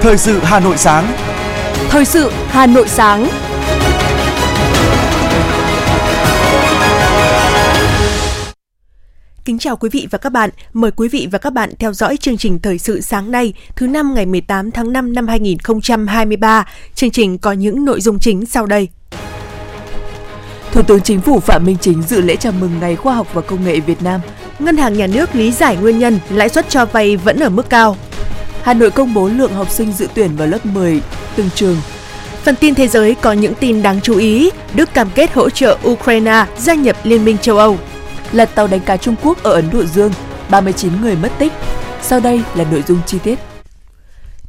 Thời sự Hà Nội sáng. Thời sự Hà Nội sáng. Kính chào quý vị và các bạn. Mời quý vị và các bạn theo dõi chương trình Thời sự sáng nay, thứ năm ngày 18 tháng 5 năm 2023. Chương trình có những nội dung chính sau đây. Thủ tướng Chính phủ Phạm Minh Chính dự lễ chào mừng Ngày Khoa học và Công nghệ Việt Nam. Ngân hàng Nhà nước lý giải nguyên nhân lãi suất cho vay vẫn ở mức cao. Hà Nội công bố lượng học sinh dự tuyển vào lớp 10 từng trường. Phần tin thế giới có những tin đáng chú ý. Đức cam kết hỗ trợ Ukraine gia nhập Liên minh châu Âu. Lật tàu đánh cá Trung Quốc ở Ấn Độ Dương, 39 người mất tích. Sau đây là nội dung chi tiết.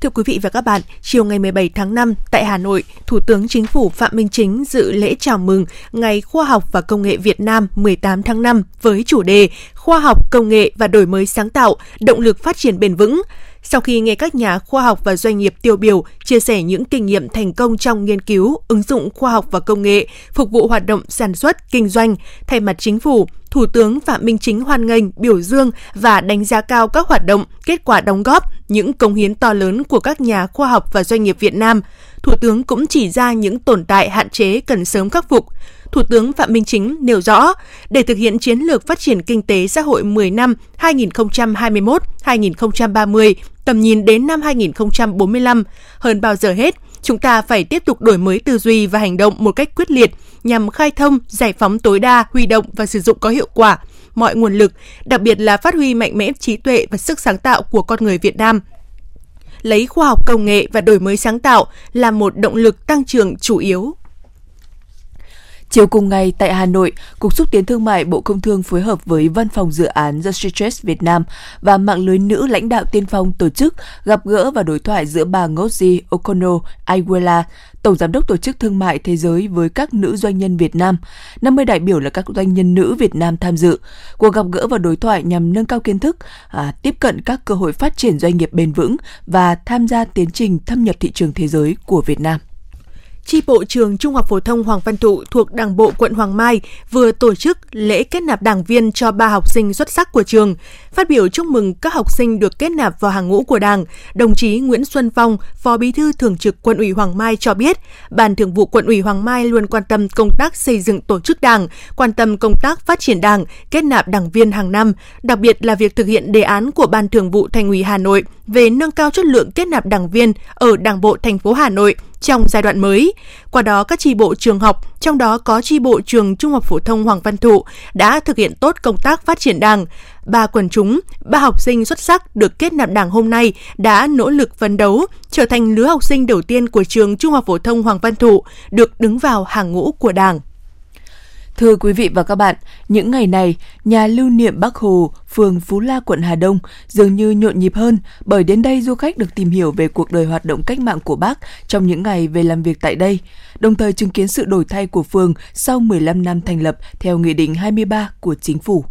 Thưa quý vị và các bạn, chiều ngày 17 tháng 5 tại Hà Nội, Thủ tướng Chính phủ Phạm Minh Chính dự lễ chào mừng Ngày Khoa học và Công nghệ Việt Nam 18 tháng 5 với chủ đề Khoa học, công nghệ và đổi mới sáng tạo, động lực phát triển bền vững. Sau khi nghe các nhà khoa học và doanh nghiệp tiêu biểu chia sẻ những kinh nghiệm thành công trong nghiên cứu, ứng dụng khoa học và công nghệ, phục vụ hoạt động sản xuất, kinh doanh, thay mặt chính phủ, Thủ tướng Phạm Minh Chính hoan nghênh, biểu dương và đánh giá cao các hoạt động, kết quả đóng góp, những công hiến to lớn của các nhà khoa học và doanh nghiệp Việt Nam. Thủ tướng cũng chỉ ra những tồn tại hạn chế cần sớm khắc phục. Thủ tướng Phạm Minh Chính nêu rõ, để thực hiện chiến lược phát triển kinh tế xã hội 10 năm 2021-2030, tầm nhìn đến năm 2045, hơn bao giờ hết, chúng ta phải tiếp tục đổi mới tư duy và hành động một cách quyết liệt nhằm khai thông, giải phóng tối đa, huy động và sử dụng có hiệu quả mọi nguồn lực, đặc biệt là phát huy mạnh mẽ trí tuệ và sức sáng tạo của con người Việt Nam. Lấy khoa học công nghệ và đổi mới sáng tạo là một động lực tăng trưởng chủ yếu Chiều cùng ngày tại Hà Nội, Cục xúc tiến thương mại Bộ Công Thương phối hợp với Văn phòng dự án The Citrus Việt Nam và mạng lưới nữ lãnh đạo tiên phong tổ chức gặp gỡ và đối thoại giữa bà Ngozi Okono Iweala, Tổng Giám đốc Tổ chức Thương mại Thế giới với các nữ doanh nhân Việt Nam. 50 đại biểu là các doanh nhân nữ Việt Nam tham dự. Cuộc gặp gỡ và đối thoại nhằm nâng cao kiến thức, à, tiếp cận các cơ hội phát triển doanh nghiệp bền vững và tham gia tiến trình thâm nhập thị trường thế giới của Việt Nam. Chi bộ trường Trung học phổ thông Hoàng Văn Thụ thuộc Đảng bộ quận Hoàng Mai vừa tổ chức lễ kết nạp đảng viên cho ba học sinh xuất sắc của trường. Phát biểu chúc mừng các học sinh được kết nạp vào hàng ngũ của Đảng, đồng chí Nguyễn Xuân Phong, Phó Bí thư Thường trực Quận ủy Hoàng Mai cho biết, Ban Thường vụ Quận ủy Hoàng Mai luôn quan tâm công tác xây dựng tổ chức Đảng, quan tâm công tác phát triển Đảng, kết nạp đảng viên hàng năm, đặc biệt là việc thực hiện đề án của Ban Thường vụ Thành ủy Hà Nội về nâng cao chất lượng kết nạp đảng viên ở Đảng bộ thành phố Hà Nội trong giai đoạn mới. Qua đó, các tri bộ trường học, trong đó có tri bộ trường Trung học phổ thông Hoàng Văn Thụ đã thực hiện tốt công tác phát triển đảng. Ba quần chúng, ba học sinh xuất sắc được kết nạp đảng hôm nay đã nỗ lực phấn đấu, trở thành lứa học sinh đầu tiên của trường Trung học phổ thông Hoàng Văn Thụ được đứng vào hàng ngũ của đảng. Thưa quý vị và các bạn, những ngày này, nhà lưu niệm Bắc Hồ, phường Phú La, quận Hà Đông dường như nhộn nhịp hơn bởi đến đây du khách được tìm hiểu về cuộc đời hoạt động cách mạng của bác trong những ngày về làm việc tại đây, đồng thời chứng kiến sự đổi thay của phường sau 15 năm thành lập theo Nghị định 23 của Chính phủ.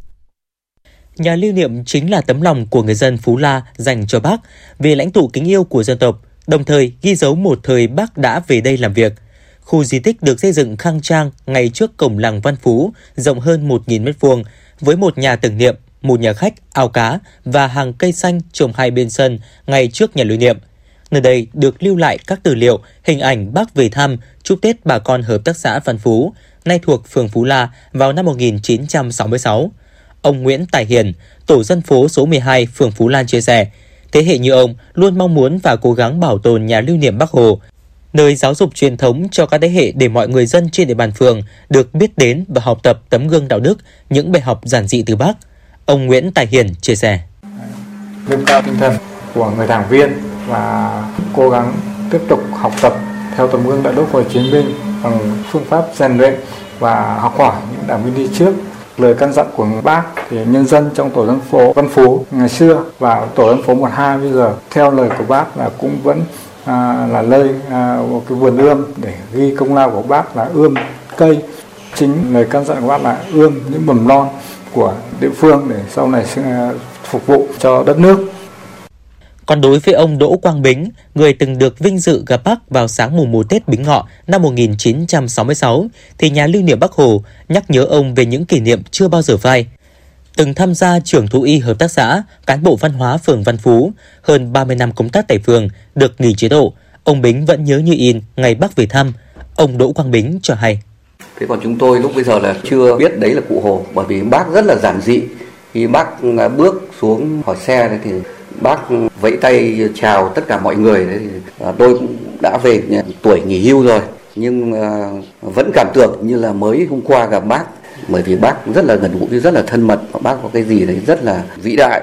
Nhà lưu niệm chính là tấm lòng của người dân Phú La dành cho bác vì lãnh tụ kính yêu của dân tộc, đồng thời ghi dấu một thời bác đã về đây làm việc – Khu di tích được xây dựng khang trang ngay trước cổng làng Văn Phú, rộng hơn 1.000 m2, với một nhà tưởng niệm, một nhà khách, ao cá và hàng cây xanh trồng hai bên sân ngay trước nhà lưu niệm. Nơi đây được lưu lại các tư liệu, hình ảnh bác về thăm, chúc Tết bà con hợp tác xã Văn Phú, nay thuộc phường Phú La vào năm 1966. Ông Nguyễn Tài Hiền, tổ dân phố số 12 phường Phú Lan chia sẻ, thế hệ như ông luôn mong muốn và cố gắng bảo tồn nhà lưu niệm Bắc Hồ, nơi giáo dục truyền thống cho các thế hệ để mọi người dân trên địa bàn phường được biết đến và học tập tấm gương đạo đức, những bài học giản dị từ Bác. Ông Nguyễn Tài Hiền chia sẻ. Nâng cao tinh thần của người đảng viên và cố gắng tiếp tục học tập theo tấm gương đạo đức của chiến binh bằng phương pháp rèn luyện và học hỏi những đảng viên đi trước lời căn dặn của bác thì nhân dân trong tổ dân phố Văn Phú ngày xưa và tổ dân phố 12 bây giờ theo lời của bác là cũng vẫn à, là lơi à, một cái vườn ươm để ghi công lao của bác là ươm cây chính lời căn dặn của bác là ươm những mầm non của địa phương để sau này sẽ à, phục vụ cho đất nước còn đối với ông Đỗ Quang Bính, người từng được vinh dự gặp Bác vào sáng mùng 1 Tết Bính Ngọ năm 1966, thì nhà lưu niệm Bắc Hồ nhắc nhớ ông về những kỷ niệm chưa bao giờ phai từng tham gia trưởng thú y hợp tác xã, cán bộ văn hóa phường Văn Phú, hơn 30 năm công tác tại phường, được nghỉ chế độ. Ông Bính vẫn nhớ như in ngày bác về thăm. Ông Đỗ Quang Bính cho hay. Thế còn chúng tôi lúc bây giờ là chưa biết đấy là cụ Hồ bởi vì bác rất là giản dị. Khi bác bước xuống khỏi xe thì bác vẫy tay chào tất cả mọi người đấy thì à, tôi cũng đã về tuổi nghỉ hưu rồi nhưng à, vẫn cảm tưởng như là mới hôm qua gặp bác bởi vì bác rất là gần gũi rất là thân mật và bác có cái gì đấy rất là vĩ đại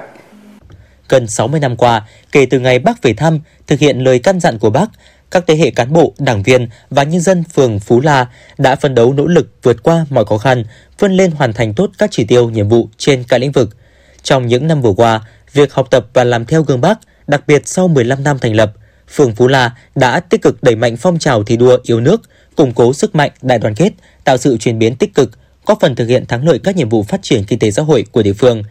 gần 60 năm qua kể từ ngày bác về thăm thực hiện lời căn dặn của bác các thế hệ cán bộ, đảng viên và nhân dân phường Phú La đã phấn đấu nỗ lực vượt qua mọi khó khăn, vươn lên hoàn thành tốt các chỉ tiêu nhiệm vụ trên các lĩnh vực. Trong những năm vừa qua, việc học tập và làm theo gương Bác, đặc biệt sau 15 năm thành lập, phường Phú La đã tích cực đẩy mạnh phong trào thi đua yêu nước, củng cố sức mạnh đại đoàn kết, tạo sự chuyển biến tích cực, góp phần thực hiện thắng lợi các nhiệm vụ phát triển kinh tế xã hội của địa phương.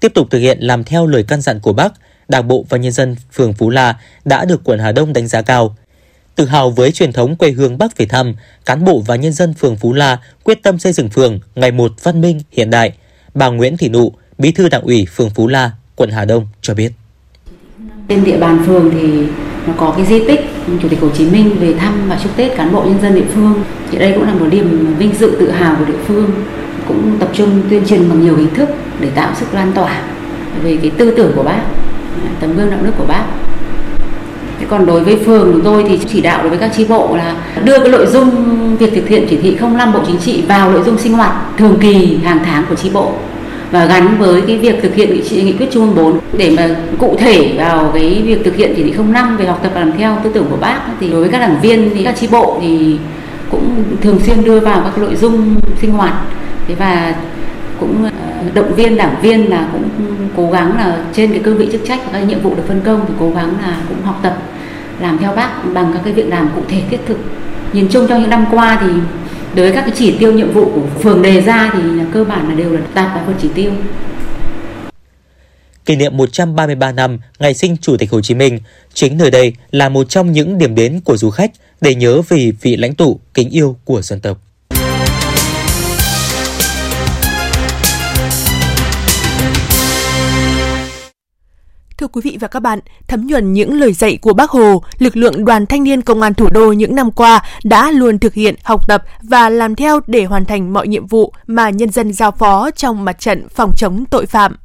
Tiếp tục thực hiện làm theo lời căn dặn của Bác, Đảng bộ và nhân dân phường Phú La đã được quận Hà Đông đánh giá cao. Tự hào với truyền thống quê hương Bắc về thăm, cán bộ và nhân dân phường Phú La quyết tâm xây dựng phường ngày một văn minh hiện đại. Bà Nguyễn Thị Nụ, Bí thư Đảng ủy phường Phú La, quận Hà Đông cho biết. Trên địa bàn phường thì nó có cái di tích Chủ tịch Hồ Chí Minh về thăm và chúc Tết cán bộ nhân dân địa phương. Thì đây cũng là một điểm vinh dự tự hào của địa phương. Cũng tập trung tuyên truyền bằng nhiều hình thức để tạo sức lan tỏa về cái tư tưởng của bác, tấm gương đạo đức của bác. Thế còn đối với phường chúng tôi thì chỉ đạo đối với các chi bộ là đưa cái nội dung việc thực hiện chỉ thị 05 Bộ Chính trị vào nội dung sinh hoạt thường kỳ hàng tháng của chi bộ và gắn với cái việc thực hiện nghị, nghị quyết Trung ương 4 để mà cụ thể vào cái việc thực hiện chỉ thị 05 về học tập và làm theo tư tưởng của bác thì đối với các đảng viên thì các tri bộ thì cũng thường xuyên đưa vào các nội dung sinh hoạt. Thế và cũng ờ, động viên đảng viên là cũng cố gắng là trên cái cương vị chức trách và các nhiệm vụ được phân công thì cố gắng là cũng học tập làm theo bác bằng các cái việc làm cụ thể thiết thực. Nhìn chung trong những năm qua thì đối với các cái chỉ tiêu nhiệm vụ của phường đề ra thì cơ bản là đều là đạt và vượt chỉ tiêu kỷ niệm 133 năm ngày sinh Chủ tịch Hồ Chí Minh, chính nơi đây là một trong những điểm đến của du khách để nhớ về vị lãnh tụ kính yêu của dân tộc. Thưa quý vị và các bạn, thấm nhuần những lời dạy của Bác Hồ, lực lượng đoàn thanh niên công an thủ đô những năm qua đã luôn thực hiện, học tập và làm theo để hoàn thành mọi nhiệm vụ mà nhân dân giao phó trong mặt trận phòng chống tội phạm.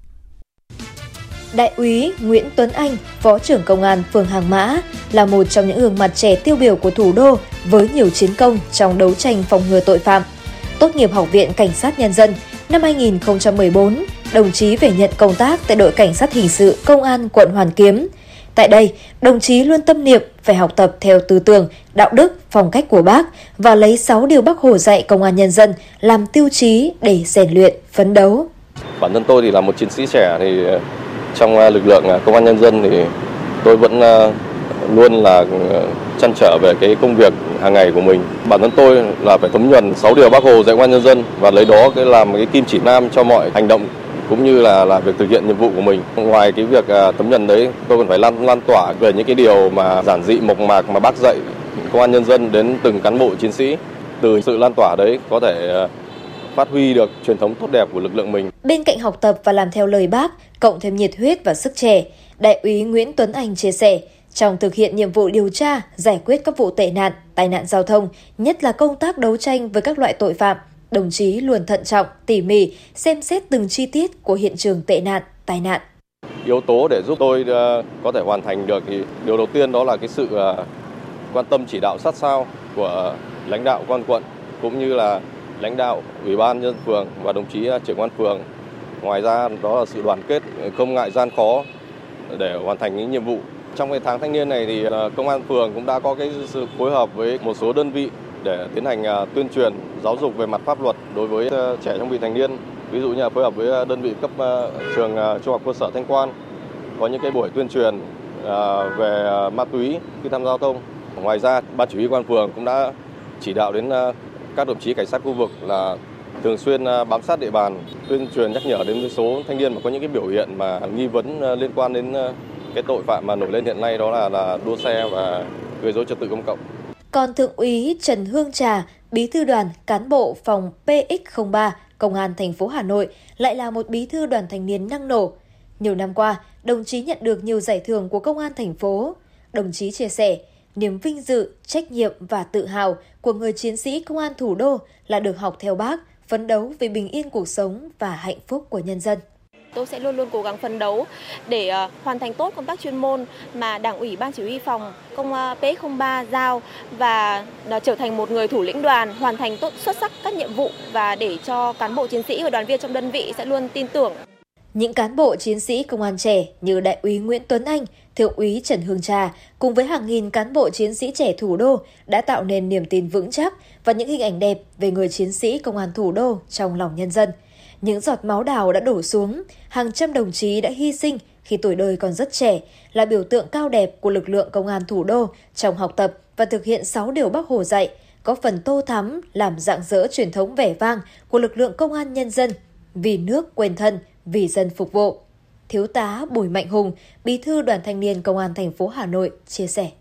Đại úy Nguyễn Tuấn Anh, Phó trưởng Công an phường Hàng Mã, là một trong những gương mặt trẻ tiêu biểu của thủ đô với nhiều chiến công trong đấu tranh phòng ngừa tội phạm. Tốt nghiệp Học viện Cảnh sát Nhân dân năm 2014, đồng chí về nhận công tác tại đội cảnh sát hình sự công an quận Hoàn Kiếm. Tại đây, đồng chí luôn tâm niệm phải học tập theo tư tưởng, đạo đức, phong cách của bác và lấy 6 điều bác Hồ dạy công an nhân dân làm tiêu chí để rèn luyện, phấn đấu. Bản thân tôi thì là một chiến sĩ trẻ thì ờ, trong ờ, lực lượng ờ, công an nhân dân thì tôi vẫn luôn là ờ, chăn trở về cái công việc hàng ngày của mình. Bản thân tôi là phải thấm nhuần 6 điều bác Hồ dạy công an nhân dân và lấy đó cái làm cái kim chỉ nam cho mọi hành động cũng như là là việc thực hiện nhiệm vụ của mình. Ngoài cái việc à, tấm nhận đấy, tôi còn phải lan lan tỏa về những cái điều mà giản dị mộc mạc mà bác dạy công an nhân dân đến từng cán bộ chiến sĩ. Từ sự lan tỏa đấy có thể à, phát huy được truyền thống tốt đẹp của lực lượng mình. Bên cạnh học tập và làm theo lời bác, cộng thêm nhiệt huyết và sức trẻ, Đại úy Nguyễn Tuấn Anh chia sẻ, trong thực hiện nhiệm vụ điều tra, giải quyết các vụ tệ nạn, tai nạn giao thông, nhất là công tác đấu tranh với các loại tội phạm, đồng chí luôn thận trọng, tỉ mỉ, xem xét từng chi tiết của hiện trường tệ nạn, tai nạn. Yếu tố để giúp tôi ờ, có thể hoàn thành được thì điều đầu tiên đó là cái sự ờ, quan tâm chỉ đạo sát sao của lãnh đạo quan quận cũng như là lãnh đạo ủy ban nhân phường và đồng chí ờ, trưởng quan phường. Ngoài ra đó là sự đoàn kết không ngại gian khó để hoàn thành những nhiệm vụ. Trong cái tháng thanh niên này thì ờ, công an phường cũng đã có cái sự phối hợp với một số đơn vị để tiến hành ờ, tuyên truyền, giáo dục về mặt pháp luật đối với ờ, trẻ trong vị thành niên. Ví dụ như là phối hợp với đơn vị cấp trường trung học cơ sở Thanh Quan có những cái buổi tuyên truyền về ma túy khi tham gia giao thông. Ngoài ra, ban chỉ huy quan phường cũng đã chỉ đạo đến các đồng chí cảnh sát khu vực là thường xuyên bám sát địa bàn, tuyên truyền nhắc nhở đến số thanh niên mà có những cái biểu hiện mà nghi vấn liên quan đến cái tội phạm mà nổi lên hiện nay đó là là đua xe và gây dối trật tự công cộng còn Thượng úy Trần Hương Trà, Bí thư đoàn cán bộ phòng PX03, Công an thành phố Hà Nội lại là một bí thư đoàn thanh niên năng nổ. Nhiều năm qua, đồng chí nhận được nhiều giải thưởng của Công an thành phố. Đồng chí chia sẻ, niềm vinh dự, trách nhiệm và tự hào của người chiến sĩ công an thủ đô là được học theo bác, phấn đấu vì bình yên cuộc sống và hạnh phúc của nhân dân. Tôi sẽ luôn luôn cố gắng phấn đấu để ờ, hoàn thành tốt công tác chuyên môn mà Đảng ủy Ban Chỉ huy phòng công ờ, P03 giao và trở thành một người thủ lĩnh đoàn, hoàn thành tốt xuất sắc các nhiệm vụ và để cho cán bộ chiến sĩ và đoàn viên trong đơn vị sẽ luôn tin tưởng. Những cán bộ chiến sĩ công an trẻ như Đại úy Nguyễn Tuấn Anh, Thượng úy Trần Hương Trà cùng với hàng nghìn cán bộ chiến sĩ trẻ thủ đô đã tạo nên niềm tin vững chắc và những hình ảnh đẹp về người chiến sĩ công an thủ đô trong lòng nhân dân. Những giọt máu đào đã đổ xuống, hàng trăm đồng chí đã hy sinh khi tuổi đời còn rất trẻ, là biểu tượng cao đẹp của lực lượng công an thủ đô trong học tập và thực hiện 6 điều Bác Hồ dạy, có phần tô thắm làm dạng dỡ truyền thống vẻ vang của lực lượng công an nhân dân, vì nước quên thân, vì dân phục vụ. Thiếu tá Bùi Mạnh Hùng, Bí thư Đoàn Thanh niên Công an thành phố Hà Nội chia sẻ.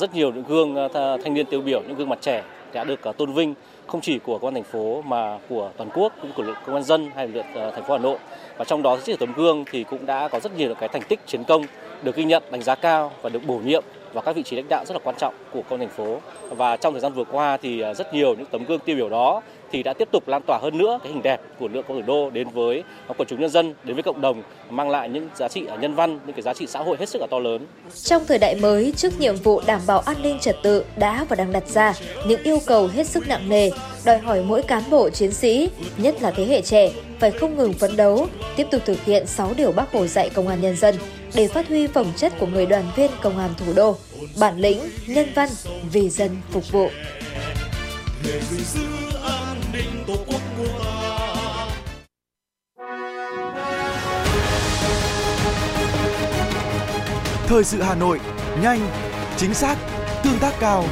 Rất nhiều những gương à, thanh niên tiêu biểu, những gương mặt trẻ đã được à, tôn vinh không chỉ của công an thành phố mà của toàn quốc, cũng của lực công an dân hay lực lượng ờ, thành phố Hà Nội. Và trong đó chiếc tấm gương thì cũng đã có rất nhiều cái thành tích chiến công, được ghi nhận, đánh giá cao và được bổ nhiệm vào các vị trí lãnh đạo rất là quan trọng của công an thành phố. Và trong thời gian vừa qua thì ờ, rất nhiều những tấm gương tiêu biểu đó thì đã tiếp tục lan tỏa hơn nữa cái hình đẹp của lượng công thủ đô đến với quần chúng nhân dân, đến với cộng đồng, mang lại những giá trị nhân văn, những cái giá trị xã hội hết sức là to lớn. Trong thời đại mới, trước nhiệm vụ đảm bảo an ninh trật tự đã và đang đặt ra những yêu cầu hết sức nặng nề, đòi hỏi mỗi cán bộ chiến sĩ, nhất là thế hệ trẻ, phải không ngừng phấn đấu, tiếp tục thực hiện 6 điều Bác Hồ dạy công an nhân dân để phát huy phẩm chất của người đoàn viên công an thủ đô, bản lĩnh, nhân văn, vì dân phục vụ. Ninh tổ quốc của ta. Thời sự Hà Nội, nhanh, chính xác, tương tác cao.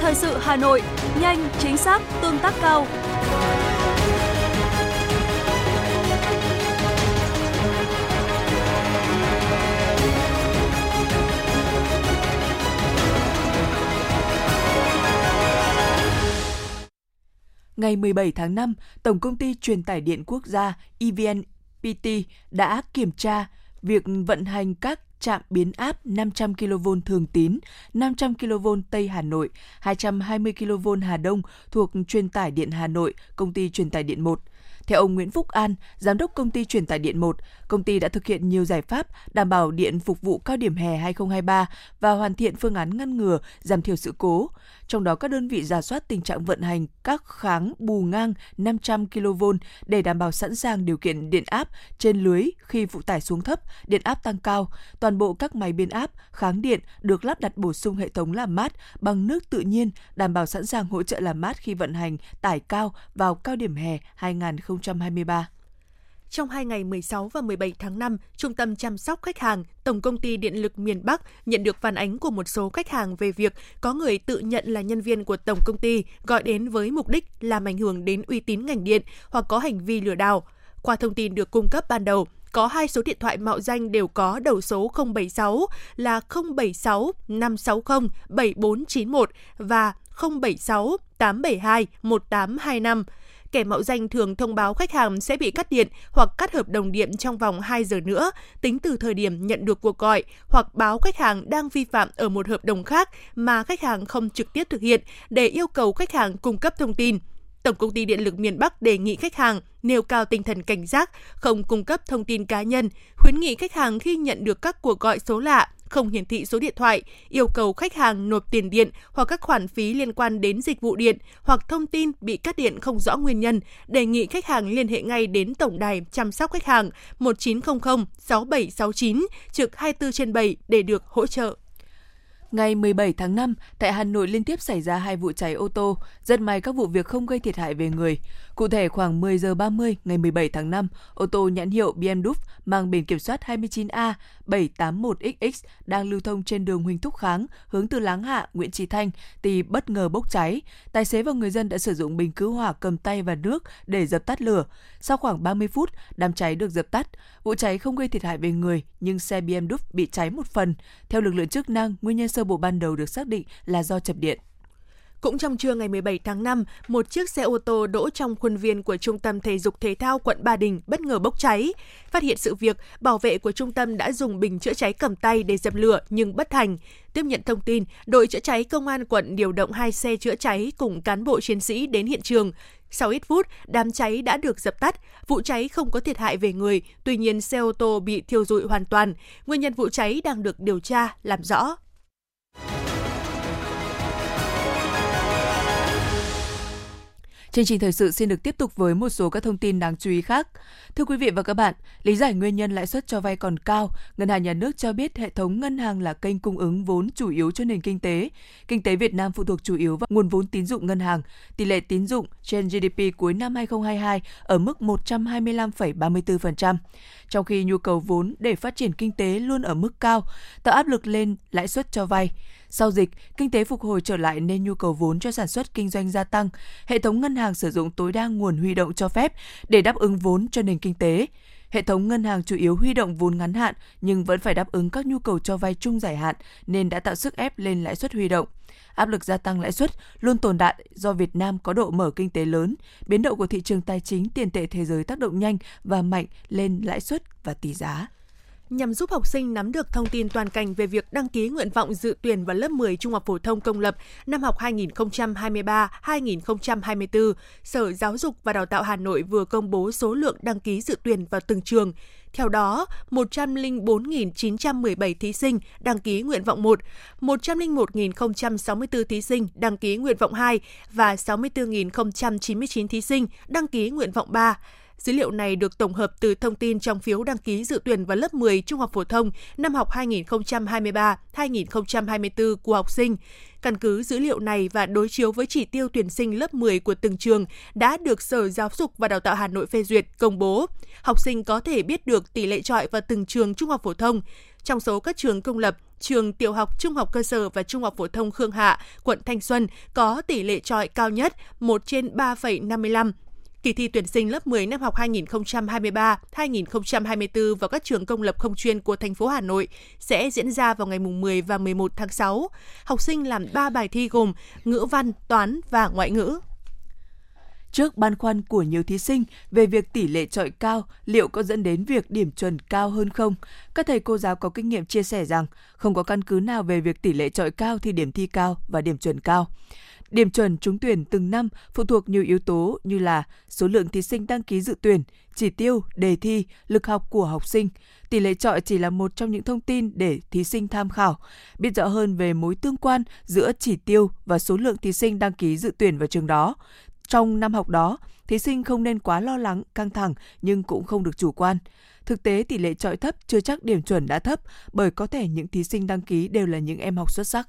Thời sự Hà Nội, nhanh, chính xác, tương tác cao. Ngày 17 tháng 5, Tổng công ty truyền tải điện quốc gia EVNPT đã kiểm tra việc vận hành các trạm biến áp 500 kV Thường Tín, 500 kV Tây Hà Nội, 220 kV Hà Đông thuộc truyền tải điện Hà Nội, công ty truyền tải điện 1 theo ông Nguyễn Phúc An, giám đốc công ty truyền tải điện 1, công ty đã thực hiện nhiều giải pháp đảm bảo điện phục vụ cao điểm hè 2023 và hoàn thiện phương án ngăn ngừa, giảm thiểu sự cố. Trong đó các đơn vị giả soát tình trạng vận hành các kháng bù ngang 500 kV để đảm bảo sẵn sàng điều kiện điện áp trên lưới khi phụ tải xuống thấp, điện áp tăng cao. Toàn bộ các máy biến áp, kháng điện được lắp đặt bổ sung hệ thống làm mát bằng nước tự nhiên, đảm bảo sẵn sàng hỗ trợ làm mát khi vận hành tải cao vào cao điểm hè 2023. 2023. Trong hai ngày 16 và 17 tháng 5, Trung tâm chăm sóc khách hàng Tổng công ty Điện lực miền Bắc nhận được phản ánh của một số khách hàng về việc có người tự nhận là nhân viên của tổng công ty gọi đến với mục đích làm ảnh hưởng đến uy tín ngành điện hoặc có hành vi lừa đảo. Qua thông tin được cung cấp ban đầu, có hai số điện thoại mạo danh đều có đầu số 076 là 076 560 7491 và 076 872 1825 kẻ mạo danh thường thông báo khách hàng sẽ bị cắt điện hoặc cắt hợp đồng điện trong vòng 2 giờ nữa, tính từ thời điểm nhận được cuộc gọi, hoặc báo khách hàng đang vi phạm ở một hợp đồng khác mà khách hàng không trực tiếp thực hiện để yêu cầu khách hàng cung cấp thông tin. Tổng công ty Điện lực miền Bắc đề nghị khách hàng nêu cao tinh thần cảnh giác, không cung cấp thông tin cá nhân, khuyến nghị khách hàng khi nhận được các cuộc gọi số lạ không hiển thị số điện thoại, yêu cầu khách hàng nộp tiền điện hoặc các khoản phí liên quan đến dịch vụ điện hoặc thông tin bị cắt điện không rõ nguyên nhân, đề nghị khách hàng liên hệ ngay đến tổng đài chăm sóc khách hàng 1900 6769 trực 24 trên 7 để được hỗ trợ. Ngày 17 tháng 5, tại Hà Nội liên tiếp xảy ra hai vụ cháy ô tô, rất may các vụ việc không gây thiệt hại về người. Cụ thể khoảng 10 giờ 30 ngày 17 tháng 5, ô tô nhãn hiệu BMW mang biển kiểm soát 29A 781XX đang lưu thông trên đường Huỳnh Thúc Kháng hướng từ Láng Hạ, Nguyễn Trí Thanh thì bất ngờ bốc cháy. Tài xế và người dân đã sử dụng bình cứu hỏa cầm tay và nước để dập tắt lửa. Sau khoảng 30 phút, đám cháy được dập tắt. Vụ cháy không gây thiệt hại về người, nhưng xe BMW bị cháy một phần. Theo lực lượng chức năng, nguyên nhân sơ bộ ban đầu được xác định là do chập điện. Cũng trong trưa ngày 17 tháng 5, một chiếc xe ô tô đỗ trong khuôn viên của Trung tâm Thể dục Thể thao quận Ba Đình bất ngờ bốc cháy. Phát hiện sự việc, bảo vệ của trung tâm đã dùng bình chữa cháy cầm tay để dập lửa nhưng bất thành. Tiếp nhận thông tin, đội chữa cháy công an quận điều động hai xe chữa cháy cùng cán bộ chiến sĩ đến hiện trường. Sau ít phút, đám cháy đã được dập tắt. Vụ cháy không có thiệt hại về người, tuy nhiên xe ô tô bị thiêu rụi hoàn toàn. Nguyên nhân vụ cháy đang được điều tra, làm rõ. Chương trình thời sự xin được tiếp tục với một số các thông tin đáng chú ý khác. Thưa quý vị và các bạn, lý giải nguyên nhân lãi suất cho vay còn cao, Ngân hàng Nhà nước cho biết hệ thống ngân hàng là kênh cung ứng vốn chủ yếu cho nền kinh tế. Kinh tế Việt Nam phụ thuộc chủ yếu vào nguồn vốn tín dụng ngân hàng. Tỷ lệ tín dụng trên GDP cuối năm 2022 ở mức 125,34%, trong khi nhu cầu vốn để phát triển kinh tế luôn ở mức cao, tạo áp lực lên lãi suất cho vay. Sau dịch, kinh tế phục hồi trở lại nên nhu cầu vốn cho sản xuất kinh doanh gia tăng. Hệ thống ngân hàng sử dụng tối đa nguồn huy động cho phép để đáp ứng vốn cho nền kinh tế. Hệ thống ngân hàng chủ yếu huy động vốn ngắn hạn nhưng vẫn phải đáp ứng các nhu cầu cho vay chung dài hạn nên đã tạo sức ép lên lãi suất huy động. Áp lực gia tăng lãi suất luôn tồn tại do Việt Nam có độ mở kinh tế lớn, biến động của thị trường tài chính tiền tệ thế giới tác động nhanh và mạnh lên lãi suất và tỷ giá nhằm giúp học sinh nắm được thông tin toàn cảnh về việc đăng ký nguyện vọng dự tuyển vào lớp 10 trung học phổ thông công lập năm học 2023-2024, Sở Giáo dục và Đào tạo Hà Nội vừa công bố số lượng đăng ký dự tuyển vào từng trường. Theo đó, 104.917 thí sinh đăng ký nguyện vọng 1, 101.064 thí sinh đăng ký nguyện vọng 2 và 64.099 thí sinh đăng ký nguyện vọng 3. Dữ liệu này được tổng hợp từ thông tin trong phiếu đăng ký dự tuyển vào lớp 10 trung học phổ thông năm học 2023-2024 của học sinh. Căn cứ dữ liệu này và đối chiếu với chỉ tiêu tuyển sinh lớp 10 của từng trường đã được Sở Giáo dục và Đào tạo Hà Nội phê duyệt, công bố. Học sinh có thể biết được tỷ lệ trọi vào từng trường trung học phổ thông. Trong số các trường công lập, trường tiểu học, trung học cơ sở và trung học phổ thông Khương Hạ, quận Thanh Xuân có tỷ lệ trọi cao nhất 1 trên 3,55 Kỳ thi tuyển sinh lớp 10 năm học 2023-2024 vào các trường công lập không chuyên của thành phố Hà Nội sẽ diễn ra vào ngày 10 và 11 tháng 6. Học sinh làm 3 bài thi gồm ngữ văn, toán và ngoại ngữ. Trước băn khoăn của nhiều thí sinh về việc tỷ lệ trọi cao liệu có dẫn đến việc điểm chuẩn cao hơn không, các thầy cô giáo có kinh nghiệm chia sẻ rằng không có căn cứ nào về việc tỷ lệ trọi cao thì điểm thi cao và điểm chuẩn cao. Điểm chuẩn trúng tuyển từng năm phụ thuộc nhiều yếu tố như là số lượng thí sinh đăng ký dự tuyển, chỉ tiêu, đề thi, lực học của học sinh. Tỷ lệ trọi chỉ là một trong những thông tin để thí sinh tham khảo. Biết rõ hơn về mối tương quan giữa chỉ tiêu và số lượng thí sinh đăng ký dự tuyển vào trường đó. Trong năm học đó, thí sinh không nên quá lo lắng, căng thẳng nhưng cũng không được chủ quan. Thực tế tỷ lệ trọi thấp chưa chắc điểm chuẩn đã thấp bởi có thể những thí sinh đăng ký đều là những em học xuất sắc.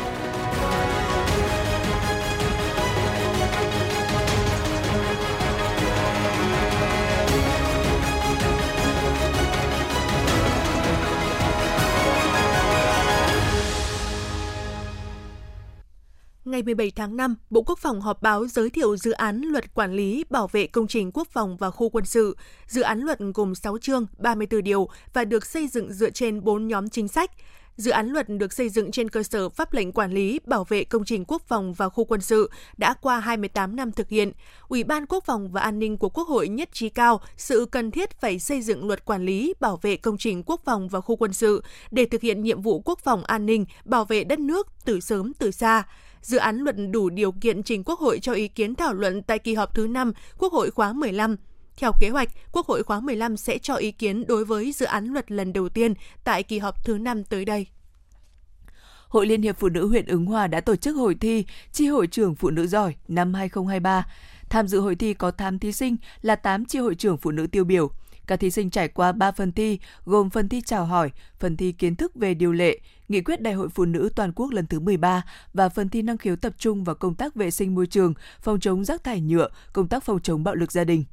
Ngày 17 tháng 5, Bộ Quốc phòng họp báo giới thiệu dự án luật quản lý bảo vệ công trình quốc phòng và khu quân sự. Dự án luật gồm 6 chương, 34 điều và được xây dựng dựa trên 4 nhóm chính sách. Dự án luật được xây dựng trên cơ sở pháp lệnh quản lý bảo vệ công trình quốc phòng và khu quân sự đã qua 28 năm thực hiện. Ủy ban Quốc phòng và An ninh của Quốc hội nhất trí cao sự cần thiết phải xây dựng luật quản lý bảo vệ công trình quốc phòng và khu quân sự để thực hiện nhiệm vụ quốc phòng an ninh, bảo vệ đất nước từ sớm từ xa dự án luật đủ điều kiện trình Quốc hội cho ý kiến thảo luận tại kỳ họp thứ 5 Quốc hội khóa 15. Theo kế hoạch, Quốc hội khóa 15 sẽ cho ý kiến đối với dự án luật lần đầu tiên tại kỳ họp thứ 5 tới đây. Hội Liên hiệp Phụ nữ huyện Ứng Hòa đã tổ chức hội thi Chi hội trưởng Phụ nữ giỏi năm 2023. Tham dự hội thi có 8 thí sinh là 8 chi hội trưởng phụ nữ tiêu biểu. Các thí sinh trải qua 3 phần thi, gồm phần thi chào hỏi, phần thi kiến thức về điều lệ, nghị quyết Đại hội Phụ nữ toàn quốc lần thứ 13 và phần thi năng khiếu tập trung vào công tác vệ sinh môi trường, phòng chống rác thải nhựa, công tác phòng chống bạo lực gia đình.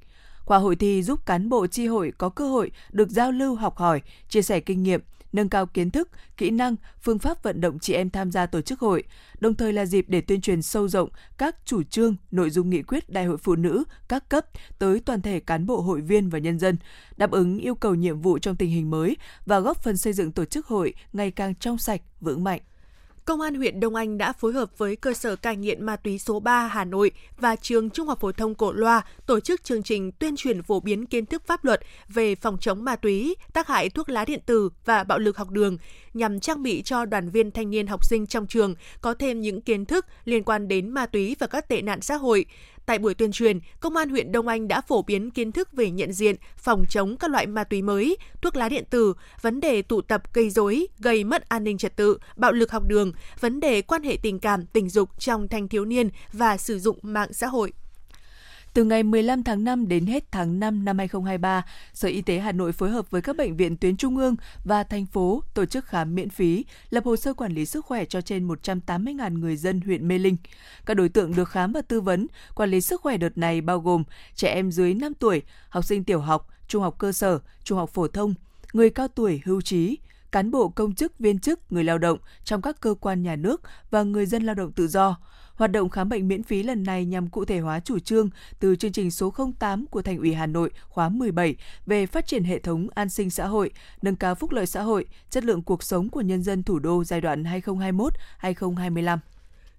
Qua hội thi giúp cán bộ chi hội có cơ hội được giao lưu học hỏi, chia sẻ kinh nghiệm, nâng cao kiến thức, kỹ năng, phương pháp vận động chị em tham gia tổ chức hội, đồng thời là dịp để tuyên truyền sâu rộng các chủ trương, nội dung nghị quyết Đại hội Phụ nữ các cấp tới toàn thể cán bộ hội viên và nhân dân, đáp ứng yêu cầu nhiệm vụ trong tình hình mới và góp phần xây dựng tổ chức hội ngày càng trong sạch, vững mạnh. Công an huyện Đông Anh đã phối hợp với cơ sở cai nghiện ma túy số 3 Hà Nội và trường Trung học phổ thông Cổ Loa tổ chức chương trình tuyên truyền phổ biến kiến thức pháp luật về phòng chống ma túy, tác hại thuốc lá điện tử và bạo lực học đường nhằm trang bị cho đoàn viên thanh niên học sinh trong trường có thêm những kiến thức liên quan đến ma túy và các tệ nạn xã hội. Tại buổi tuyên truyền, Công an huyện Đông Anh đã phổ biến kiến thức về nhận diện, phòng chống các loại ma túy mới, thuốc lá điện tử, vấn đề tụ tập gây rối, gây mất an ninh trật tự, bạo lực học đường, vấn đề quan hệ tình cảm, tình dục trong thanh thiếu niên và sử dụng mạng xã hội. Từ ngày 15 tháng 5 đến hết tháng 5 năm 2023, Sở Y tế Hà Nội phối hợp với các bệnh viện tuyến trung ương và thành phố tổ chức khám miễn phí, lập hồ sơ quản lý sức khỏe cho trên 180.000 người dân huyện Mê Linh. Các đối tượng được khám và tư vấn, quản lý sức khỏe đợt này bao gồm trẻ em dưới 5 tuổi, học sinh tiểu học, trung học cơ sở, trung học phổ thông, người cao tuổi hưu trí, cán bộ công chức viên chức, người lao động trong các cơ quan nhà nước và người dân lao động tự do. Hoạt động khám bệnh miễn phí lần này nhằm cụ thể hóa chủ trương từ chương trình số 08 của Thành ủy Hà Nội khóa 17 về phát triển hệ thống an sinh xã hội, nâng cao phúc lợi xã hội, chất lượng cuộc sống của nhân dân thủ đô giai đoạn 2021-2025.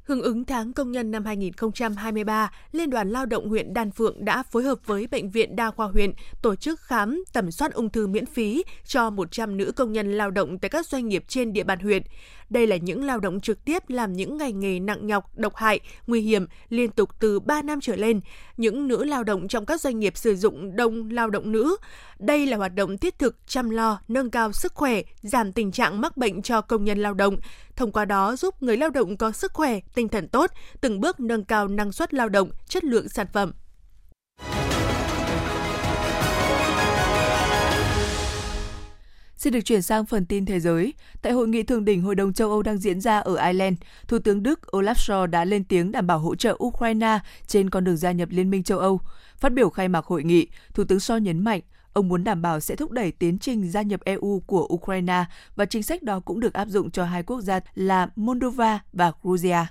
Hưởng ứng tháng công nhân năm 2023, Liên đoàn Lao động huyện Đan Phượng đã phối hợp với Bệnh viện Đa khoa huyện tổ chức khám tầm soát ung thư miễn phí cho 100 nữ công nhân lao động tại các doanh nghiệp trên địa bàn huyện. Đây là những lao động trực tiếp làm những ngành nghề nặng nhọc, độc hại, nguy hiểm liên tục từ 3 năm trở lên. Những nữ lao động trong các doanh nghiệp sử dụng đông lao động nữ. Đây là hoạt động thiết thực chăm lo, nâng cao sức khỏe, giảm tình trạng mắc bệnh cho công nhân lao động. Thông qua đó giúp người lao động có sức khỏe, tinh thần tốt, từng bước nâng cao năng suất lao động, chất lượng sản phẩm. Xin được chuyển sang phần tin thế giới. Tại hội nghị thượng đỉnh Hội đồng châu Âu đang diễn ra ở Ireland, Thủ tướng Đức Olaf Scholz đã lên tiếng đảm bảo hỗ trợ Ukraine trên con đường gia nhập Liên minh châu Âu. Phát biểu khai mạc hội nghị, Thủ tướng Scholz nhấn mạnh ông muốn đảm bảo sẽ thúc đẩy tiến trình gia nhập EU của Ukraine và chính sách đó cũng được áp dụng cho hai quốc gia là Moldova và Georgia.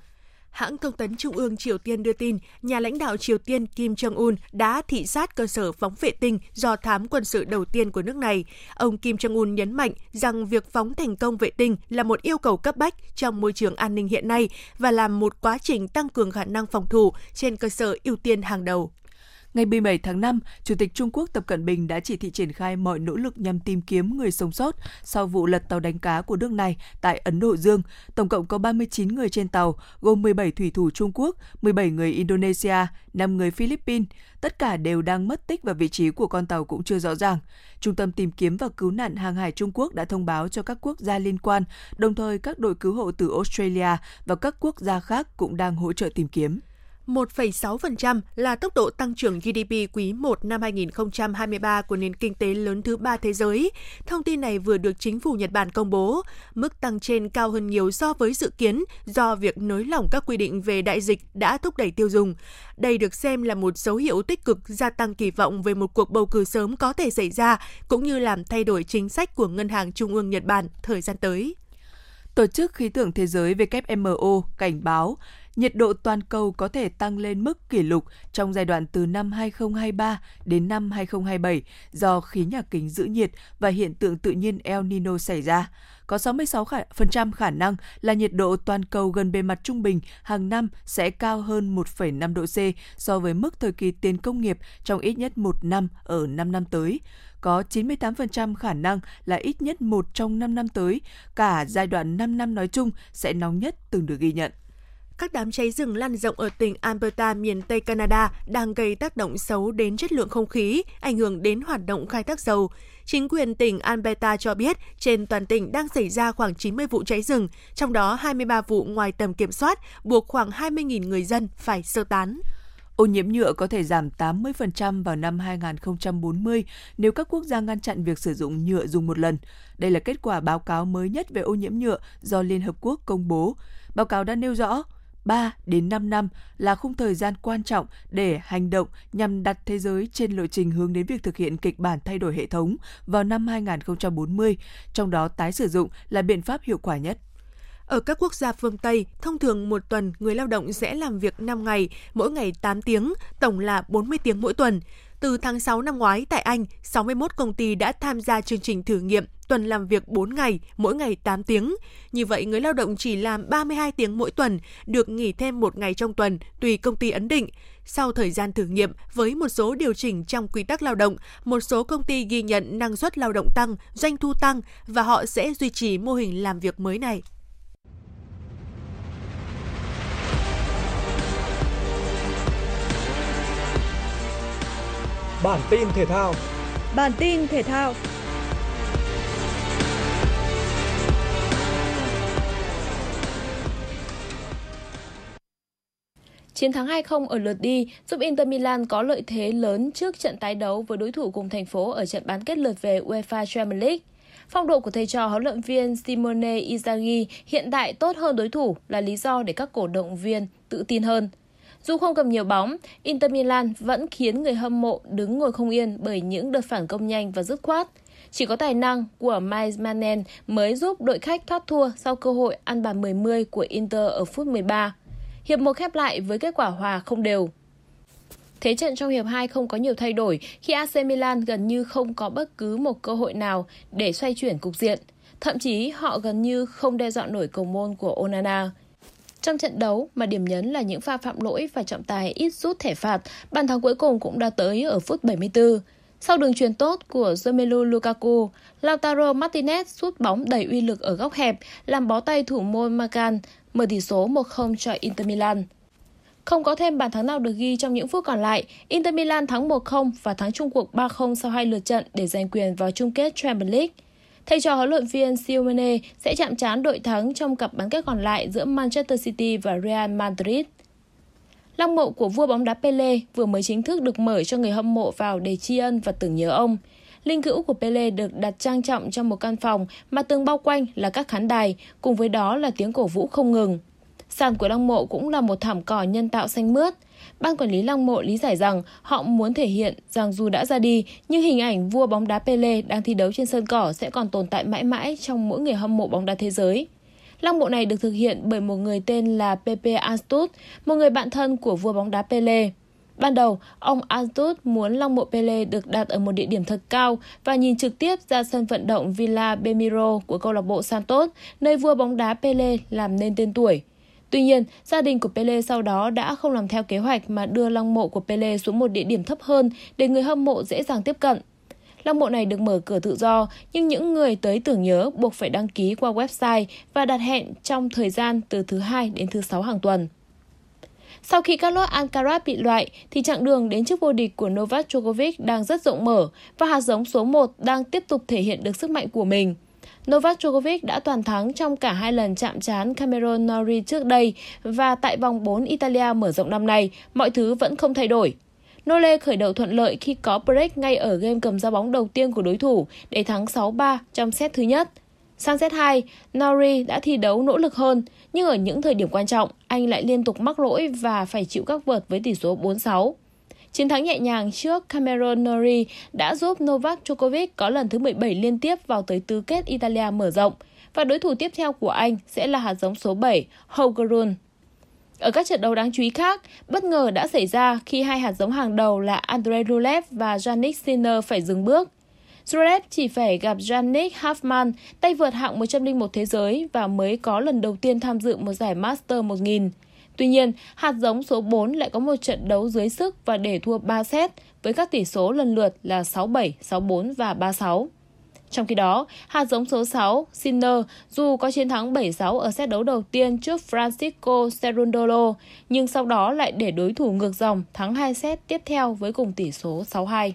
Hãng thông tấn Trung ương Triều Tiên đưa tin, nhà lãnh đạo Triều Tiên Kim Jong-un đã thị sát cơ sở phóng vệ tinh do thám quân sự đầu tiên của nước này. Ông Kim Jong-un nhấn mạnh rằng việc phóng thành công vệ tinh là một yêu cầu cấp bách trong môi trường an ninh hiện nay và là một quá trình tăng cường khả năng phòng thủ trên cơ sở ưu tiên hàng đầu. Ngày 17 tháng 5, Chủ tịch Trung Quốc Tập Cận Bình đã chỉ thị triển khai mọi nỗ lực nhằm tìm kiếm người sống sót sau vụ lật tàu đánh cá của nước này tại Ấn Độ Dương. Tổng cộng có 39 người trên tàu, gồm 17 thủy thủ Trung Quốc, 17 người Indonesia, 5 người Philippines. Tất cả đều đang mất tích và vị trí của con tàu cũng chưa rõ ràng. Trung tâm tìm kiếm và cứu nạn hàng hải Trung Quốc đã thông báo cho các quốc gia liên quan, đồng thời các đội cứu hộ từ Australia và các quốc gia khác cũng đang hỗ trợ tìm kiếm. 1,6% là tốc độ tăng trưởng GDP quý 1 năm 2023 của nền kinh tế lớn thứ ba thế giới. Thông tin này vừa được chính phủ Nhật Bản công bố. Mức tăng trên cao hơn nhiều so với dự kiến do việc nới lỏng các quy định về đại dịch đã thúc đẩy tiêu dùng. Đây được xem là một dấu hiệu tích cực gia tăng kỳ vọng về một cuộc bầu cử sớm có thể xảy ra, cũng như làm thay đổi chính sách của Ngân hàng Trung ương Nhật Bản thời gian tới. Tổ chức Khí tượng Thế giới WMO cảnh báo nhiệt độ toàn cầu có thể tăng lên mức kỷ lục trong giai đoạn từ năm 2023 đến năm 2027 do khí nhà kính giữ nhiệt và hiện tượng tự nhiên El Nino xảy ra. Có 66% khả năng là nhiệt độ toàn cầu gần bề mặt trung bình hàng năm sẽ cao hơn 1,5 độ C so với mức thời kỳ tiền công nghiệp trong ít nhất một năm ở 5 năm tới. Có 98% khả năng là ít nhất một trong 5 năm tới, cả giai đoạn 5 năm nói chung sẽ nóng nhất từng được ghi nhận các đám cháy rừng lan rộng ở tỉnh Alberta, miền Tây Canada đang gây tác động xấu đến chất lượng không khí, ảnh hưởng đến hoạt động khai thác dầu. Chính quyền tỉnh Alberta cho biết trên toàn tỉnh đang xảy ra khoảng 90 vụ cháy rừng, trong đó 23 vụ ngoài tầm kiểm soát, buộc khoảng 20.000 người dân phải sơ tán. Ô nhiễm nhựa có thể giảm 80% vào năm 2040 nếu các quốc gia ngăn chặn việc sử dụng nhựa dùng một lần. Đây là kết quả báo cáo mới nhất về ô nhiễm nhựa do Liên Hợp Quốc công bố. Báo cáo đã nêu rõ, 3 đến 5 năm là khung thời gian quan trọng để hành động nhằm đặt thế giới trên lộ trình hướng đến việc thực hiện kịch bản thay đổi hệ thống vào năm 2040, trong đó tái sử dụng là biện pháp hiệu quả nhất. Ở các quốc gia phương Tây, thông thường một tuần người lao động sẽ làm việc 5 ngày, mỗi ngày 8 tiếng, tổng là 40 tiếng mỗi tuần. Từ tháng 6 năm ngoái tại Anh, 61 công ty đã tham gia chương trình thử nghiệm tuần làm việc 4 ngày, mỗi ngày 8 tiếng. Như vậy, người lao động chỉ làm 32 tiếng mỗi tuần, được nghỉ thêm một ngày trong tuần, tùy công ty ấn định. Sau thời gian thử nghiệm, với một số điều chỉnh trong quy tắc lao động, một số công ty ghi nhận năng suất lao động tăng, doanh thu tăng và họ sẽ duy trì mô hình làm việc mới này. Bản tin thể thao. Bản tin thể thao. Chiến thắng 2-0 ở lượt đi giúp Inter Milan có lợi thế lớn trước trận tái đấu với đối thủ cùng thành phố ở trận bán kết lượt về UEFA Champions League. Phong độ của thầy trò huấn luyện viên Simone Inzaghi hiện tại tốt hơn đối thủ là lý do để các cổ động viên tự tin hơn. Dù không cầm nhiều bóng, Inter Milan vẫn khiến người hâm mộ đứng ngồi không yên bởi những đợt phản công nhanh và dứt khoát. Chỉ có tài năng của Miles Manen mới giúp đội khách thoát thua sau cơ hội ăn bàn 10-10 của Inter ở phút 13. Hiệp 1 khép lại với kết quả hòa không đều. Thế trận trong hiệp 2 không có nhiều thay đổi khi AC Milan gần như không có bất cứ một cơ hội nào để xoay chuyển cục diện. Thậm chí họ gần như không đe dọa nổi cầu môn của Onana. Trong trận đấu mà điểm nhấn là những pha phạm lỗi và trọng tài ít rút thẻ phạt, bàn thắng cuối cùng cũng đã tới ở phút 74. Sau đường truyền tốt của Romelu Lukaku, Lautaro Martinez sút bóng đầy uy lực ở góc hẹp, làm bó tay thủ môn Macan, mở tỷ số 1-0 cho Inter Milan. Không có thêm bàn thắng nào được ghi trong những phút còn lại, Inter Milan thắng 1-0 và thắng chung cuộc 3-0 sau hai lượt trận để giành quyền vào chung kết Champions League. Thầy trò huấn luyện viên Simeone sẽ chạm trán đội thắng trong cặp bán kết còn lại giữa Manchester City và Real Madrid. Lăng mộ của vua bóng đá Pele vừa mới chính thức được mở cho người hâm mộ vào để tri ân và tưởng nhớ ông. Linh cữu của Pele được đặt trang trọng trong một căn phòng mà tường bao quanh là các khán đài, cùng với đó là tiếng cổ vũ không ngừng. Sàn của lăng mộ cũng là một thảm cỏ nhân tạo xanh mướt. Ban quản lý lăng mộ lý giải rằng họ muốn thể hiện rằng dù đã ra đi, nhưng hình ảnh vua bóng đá Pele đang thi đấu trên sân cỏ sẽ còn tồn tại mãi mãi trong mỗi người hâm mộ bóng đá thế giới. Lăng mộ này được thực hiện bởi một người tên là Pepe Astut, một người bạn thân của vua bóng đá Pele. Ban đầu, ông Astut muốn lăng mộ Pele được đặt ở một địa điểm thật cao và nhìn trực tiếp ra sân vận động Villa Belmiro của câu lạc bộ Santos, nơi vua bóng đá Pele làm nên tên tuổi. Tuy nhiên, gia đình của Pele sau đó đã không làm theo kế hoạch mà đưa lăng mộ của Pele xuống một địa điểm thấp hơn để người hâm mộ dễ dàng tiếp cận. Lăng mộ này được mở cửa tự do, nhưng những người tới tưởng nhớ buộc phải đăng ký qua website và đặt hẹn trong thời gian từ thứ hai đến thứ sáu hàng tuần. Sau khi Carlos Alcaraz bị loại, thì chặng đường đến chức vô địch của Novak Djokovic đang rất rộng mở và hạt giống số 1 đang tiếp tục thể hiện được sức mạnh của mình. Novak Djokovic đã toàn thắng trong cả hai lần chạm trán Cameron Norrie trước đây và tại vòng 4 Italia mở rộng năm nay, mọi thứ vẫn không thay đổi. Nole khởi đầu thuận lợi khi có break ngay ở game cầm ra bóng đầu tiên của đối thủ để thắng 6-3 trong set thứ nhất. Sang set 2, Norrie đã thi đấu nỗ lực hơn, nhưng ở những thời điểm quan trọng, anh lại liên tục mắc lỗi và phải chịu các vợt với tỷ số 4-6. Chiến thắng nhẹ nhàng trước Cameron Norrie đã giúp Novak Djokovic có lần thứ 17 liên tiếp vào tới tứ kết Italia mở rộng, và đối thủ tiếp theo của anh sẽ là hạt giống số 7, Hogerun. Ở các trận đấu đáng chú ý khác, bất ngờ đã xảy ra khi hai hạt giống hàng đầu là Andrei Rublev và Yannick Sinner phải dừng bước. Zverev chỉ phải gặp Yannick Hoffman, tay vợt hạng 101 thế giới và mới có lần đầu tiên tham dự một giải Master 1000. Tuy nhiên, hạt giống số 4 lại có một trận đấu dưới sức và để thua 3 set với các tỷ số lần lượt là 6-7, 6-4 và 3-6. Trong khi đó, hạt giống số 6, Sinner, dù có chiến thắng 7-6 ở set đấu đầu tiên trước Francisco Cerundolo, nhưng sau đó lại để đối thủ ngược dòng thắng 2 set tiếp theo với cùng tỷ số 6-2.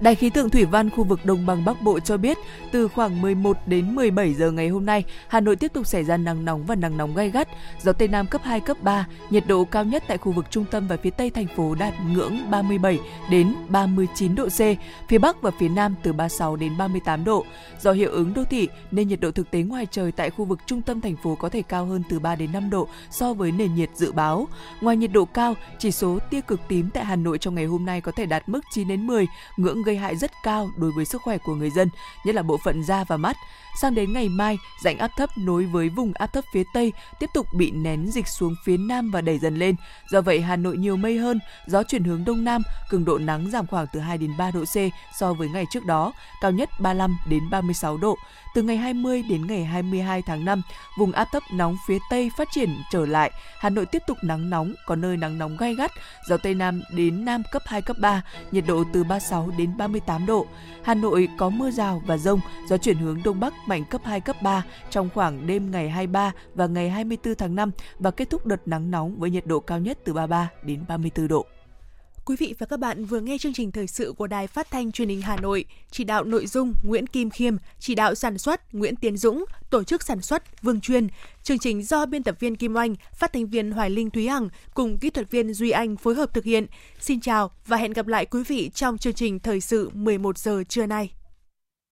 Đài khí tượng thủy văn khu vực đồng bằng Bắc Bộ cho biết, từ khoảng 11 đến 17 giờ ngày hôm nay, Hà Nội tiếp tục xảy ra nắng nóng và nắng nóng gay gắt, gió Tây Nam cấp 2, cấp 3, nhiệt độ cao nhất tại khu vực trung tâm và phía Tây thành phố đạt ngưỡng 37 đến 39 độ C, phía Bắc và phía Nam từ 36 đến 38 độ. Do hiệu ứng đô thị nên nhiệt độ thực tế ngoài trời tại khu vực trung tâm thành phố có thể cao hơn từ 3 đến 5 độ so với nền nhiệt dự báo. Ngoài nhiệt độ cao, chỉ số tia cực tím tại Hà Nội trong ngày hôm nay có thể đạt mức 9 đến 10, ngưỡng gây hại rất cao đối với sức khỏe của người dân, nhất là bộ phận da và mắt. Sang đến ngày mai, rãnh áp thấp nối với vùng áp thấp phía Tây tiếp tục bị nén dịch xuống phía Nam và đẩy dần lên. Do vậy, Hà Nội nhiều mây hơn, gió chuyển hướng Đông Nam, cường độ nắng giảm khoảng từ 2 đến 3 độ C so với ngày trước đó, cao nhất 35 đến 36 độ. Từ ngày 20 đến ngày 22 tháng 5, vùng áp thấp nóng phía Tây phát triển trở lại. Hà Nội tiếp tục nắng nóng, có nơi nắng nóng gai gắt, gió Tây Nam đến Nam cấp 2, cấp 3, nhiệt độ từ 36 đến đến 38 độ. Hà Nội có mưa rào và rông, gió chuyển hướng Đông Bắc mạnh cấp 2, cấp 3 trong khoảng đêm ngày 23 và ngày 24 tháng 5 và kết thúc đợt nắng nóng với nhiệt độ cao nhất từ 33 đến 34 độ. Quý vị và các bạn vừa nghe chương trình thời sự của Đài Phát thanh Truyền hình Hà Nội, chỉ đạo nội dung Nguyễn Kim Khiêm, chỉ đạo sản xuất Nguyễn Tiến Dũng, tổ chức sản xuất Vương Chuyên. Chương trình do biên tập viên Kim Oanh, phát thanh viên Hoài Linh Thúy Hằng cùng kỹ thuật viên Duy Anh phối hợp thực hiện. Xin chào và hẹn gặp lại quý vị trong chương trình thời sự 11 giờ trưa nay.